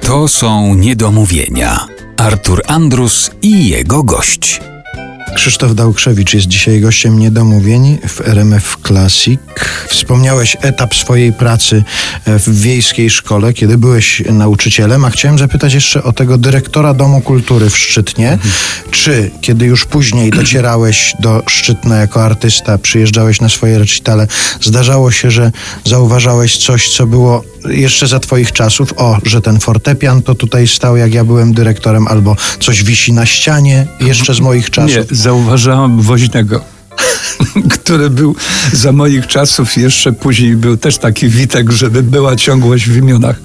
To są niedomówienia. Artur Andrus i jego gość. Krzysztof Dałkrzewicz jest dzisiaj gościem Niedomówień w RMF Classic. Wspomniałeś etap swojej pracy w wiejskiej szkole, kiedy byłeś nauczycielem, a chciałem zapytać jeszcze o tego dyrektora Domu Kultury w Szczytnie. Mhm. Czy kiedy już później docierałeś do Szczytna jako artysta, przyjeżdżałeś na swoje recitale, zdarzało się, że zauważałeś coś, co było jeszcze za twoich czasów, o, że ten fortepian to tutaj stał, jak ja byłem dyrektorem, albo coś wisi na ścianie jeszcze z moich czasów. Nie, zauważałem woźnego który był za moich czasów, jeszcze później był też taki Witek, żeby była ciągłość w imionach.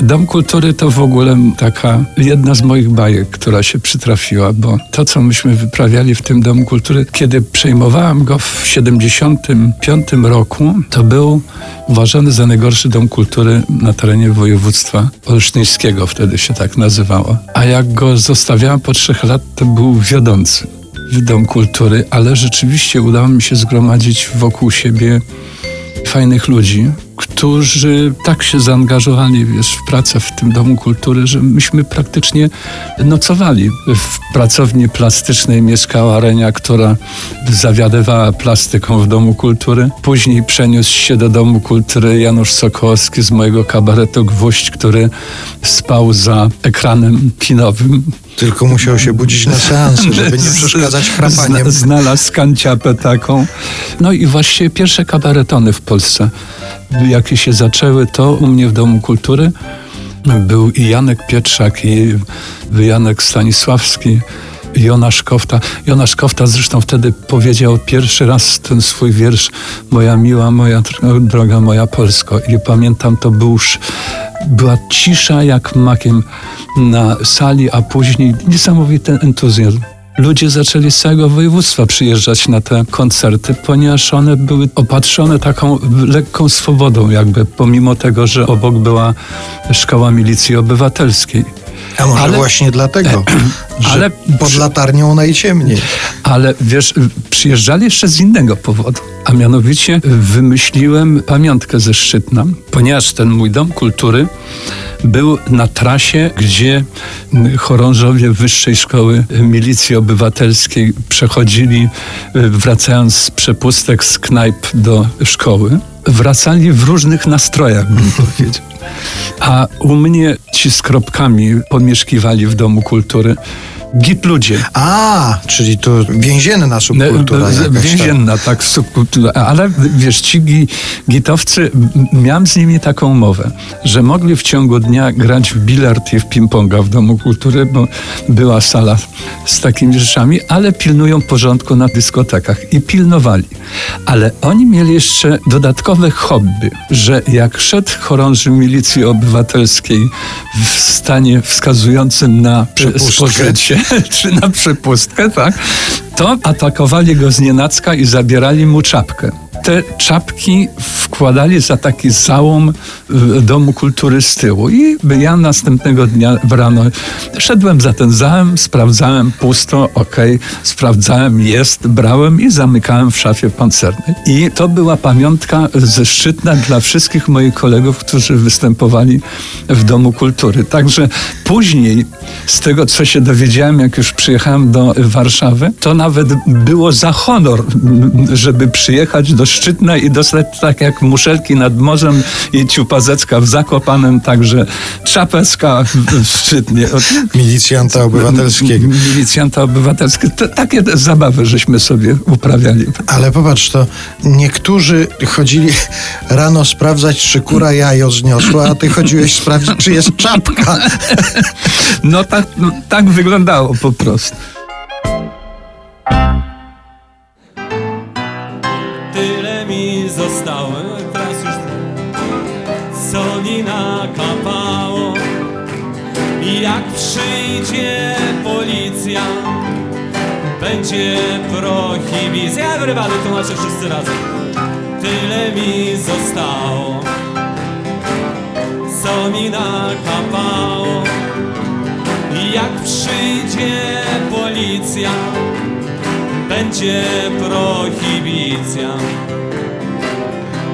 Dom Kultury to w ogóle taka jedna z moich bajek, która się przytrafiła, bo to, co myśmy wyprawiali w tym Domu Kultury, kiedy przejmowałem go w 75 roku, to był uważany za najgorszy Dom Kultury na terenie województwa olsztyńskiego, wtedy się tak nazywało. A jak go zostawiałem po trzech lat, to był wiodący w Dom Kultury, ale rzeczywiście udało mi się zgromadzić wokół siebie fajnych ludzi, którzy tak się zaangażowali wiesz, w pracę w tym Domu Kultury, że myśmy praktycznie nocowali. W pracowni plastycznej mieszkała Renia, która zawiadywała plastyką w Domu Kultury. Później przeniósł się do Domu Kultury Janusz Sokołowski z mojego kabaretu Gwóźdź, który spał za ekranem kinowym. Tylko musiał się budzić na seansy, żeby nie przeszkadzać chrapaniem. Znalazł kanciapę taką. No i właściwie pierwsze kabaretony w Polsce jakie się zaczęły, to u mnie w Domu Kultury był i Janek Pietrzak, i Janek Stanisławski, i Jonasz Kofta. Jonasz Kofta zresztą wtedy powiedział pierwszy raz ten swój wiersz Moja miła, moja droga, moja Polsko. I pamiętam, to był już, była cisza jak makiem na sali, a później niesamowity entuzjazm ludzie zaczęli z całego województwa przyjeżdżać na te koncerty, ponieważ one były opatrzone taką lekką swobodą, jakby pomimo tego, że obok była szkoła milicji obywatelskiej. A może ale, właśnie dlatego, że ale, pod latarnią najciemniej. Ale wiesz, przyjeżdżali jeszcze z innego powodu, a mianowicie wymyśliłem pamiątkę ze Szczytna, ponieważ ten mój dom kultury był na trasie, gdzie chorążowie Wyższej Szkoły Milicji Obywatelskiej przechodzili, wracając z przepustek z knajp do szkoły. Wracali w różnych nastrojach, bym powiedział. A u mnie ci z kropkami pomieszkiwali w Domu Kultury. Git ludzie. A, czyli to więzienna subkultura. Więzienna, tak, subkultura. Ale wiesz, ci gitowcy, miałem z nimi taką umowę, że mogli w ciągu dnia grać w bilard i w ping-ponga w Domu Kultury, bo była sala z takimi rzeczami, ale pilnują porządku na dyskotekach. I pilnowali. Ale oni mieli jeszcze dodatkowe hobby, że jak szedł chorąży milicji obywatelskiej w stanie wskazującym na spożycie, czy na przepustkę, tak, to atakowali go z nienacka i zabierali mu czapkę te czapki wkładali za taki załom Domu Kultury z tyłu. I ja następnego dnia w rano szedłem za ten załem, sprawdzałem pusto, ok, sprawdzałem, jest, brałem i zamykałem w szafie pancernej. I to była pamiątka ze Szczytna dla wszystkich moich kolegów, którzy występowali w Domu Kultury. Także później, z tego co się dowiedziałem, jak już przyjechałem do Warszawy, to nawet było za honor, żeby przyjechać do Szczytna i dostać tak jak muszelki nad morzem i ciupazecka w Zakopanem, także czapecka w Szczytnie. Milicjanta obywatelskiego. Milicjanta obywatelskiego. takie zabawy żeśmy sobie uprawiali. Ale popatrz, to niektórzy chodzili rano sprawdzać, czy kura jajo zniosła, a ty chodziłeś sprawdzić, czy jest czapka. No tak, no, tak wyglądało po prostu. Nakapało. przyjdzie policja, będzie prohibicja. Everybody, tłumaczę wszyscy razem. Tyle mi zostało, co mi nakapało. Jak przyjdzie policja, będzie prohibicja.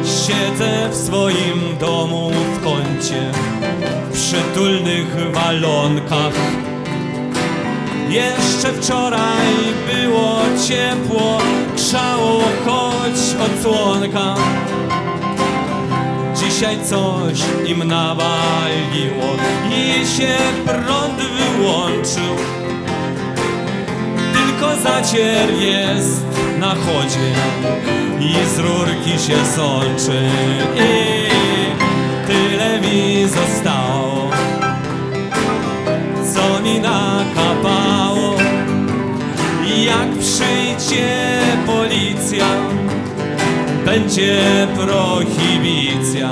Siedzę w swoim domu w kącie, w przytulnych walonkach. Jeszcze wczoraj było ciepło, grzało choć odsłonka. Dzisiaj coś im nawaliło i się prąd wyłączył. Tylko zacier jest na chodzie i z rurki się sączy. I tyle mi zostało, co mi nakapało. Jak przyjdzie policja, będzie prohibicja.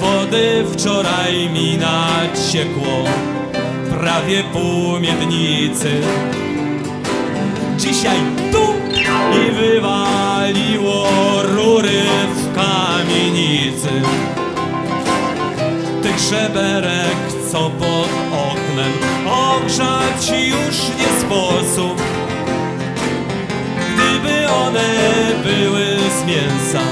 Wody wczoraj mi naciekło, prawie pół miednicy. Dzisiaj tu i wywaliło rury w kamienicy. Tych żeberek, co pod oknem, ogrzać już nie sposób. Gdyby one były z mięsa,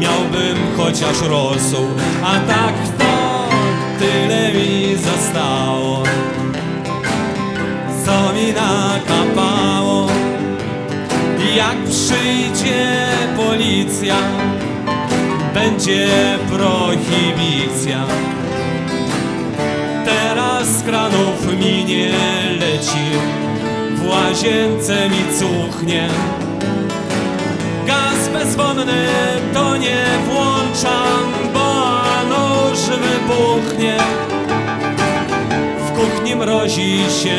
miałbym chociaż rosół, a tak to tyle mi Jak przyjdzie policja, będzie prohibicja. Teraz z kranów mi nie leci, w łazience mi cuchnie. Gaz bezwonny to nie włączam, bo nóż wybuchnie. W kuchni mrozi się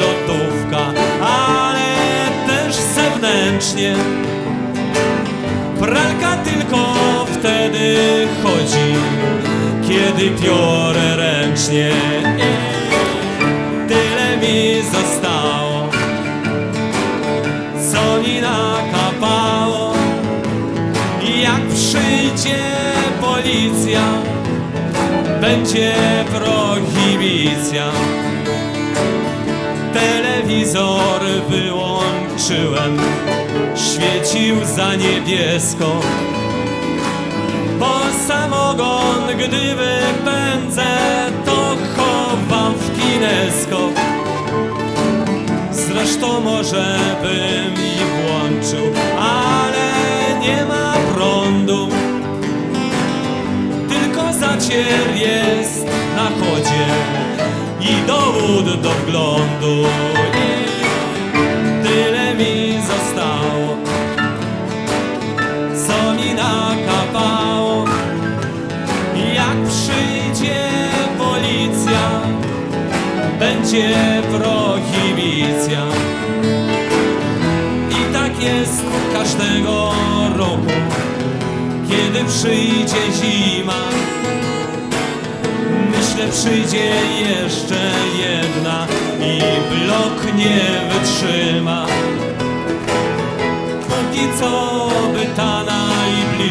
lodówka, zewnętrznie. Pralka tylko wtedy chodzi, kiedy piorę ręcznie. Tyle mi zostało, co mi nakapało. Jak przyjdzie policja, będzie prohibicja. Telewizor świecił za niebiesko. Bo samogon, gdy wypędzę, to chowam w kineskop. Zresztą może bym i włączył, ale nie ma prądu. Tylko zacier jest na chodzie i dowód do wglądu. Będzie prohibicja. I tak jest każdego roku, kiedy przyjdzie zima. Myślę, przyjdzie jeszcze jedna i blok nie wytrzyma. Póki co by ta najbliższa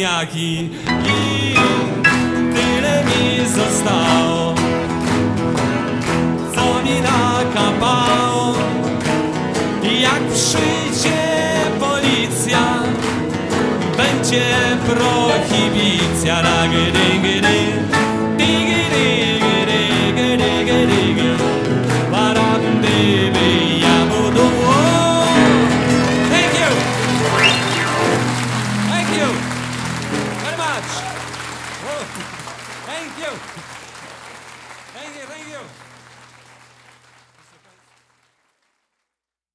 i tyle mi zostało, co mi nakapało. Jak przyjdzie policja, będzie prohibicja. Dingy, ding, dingy,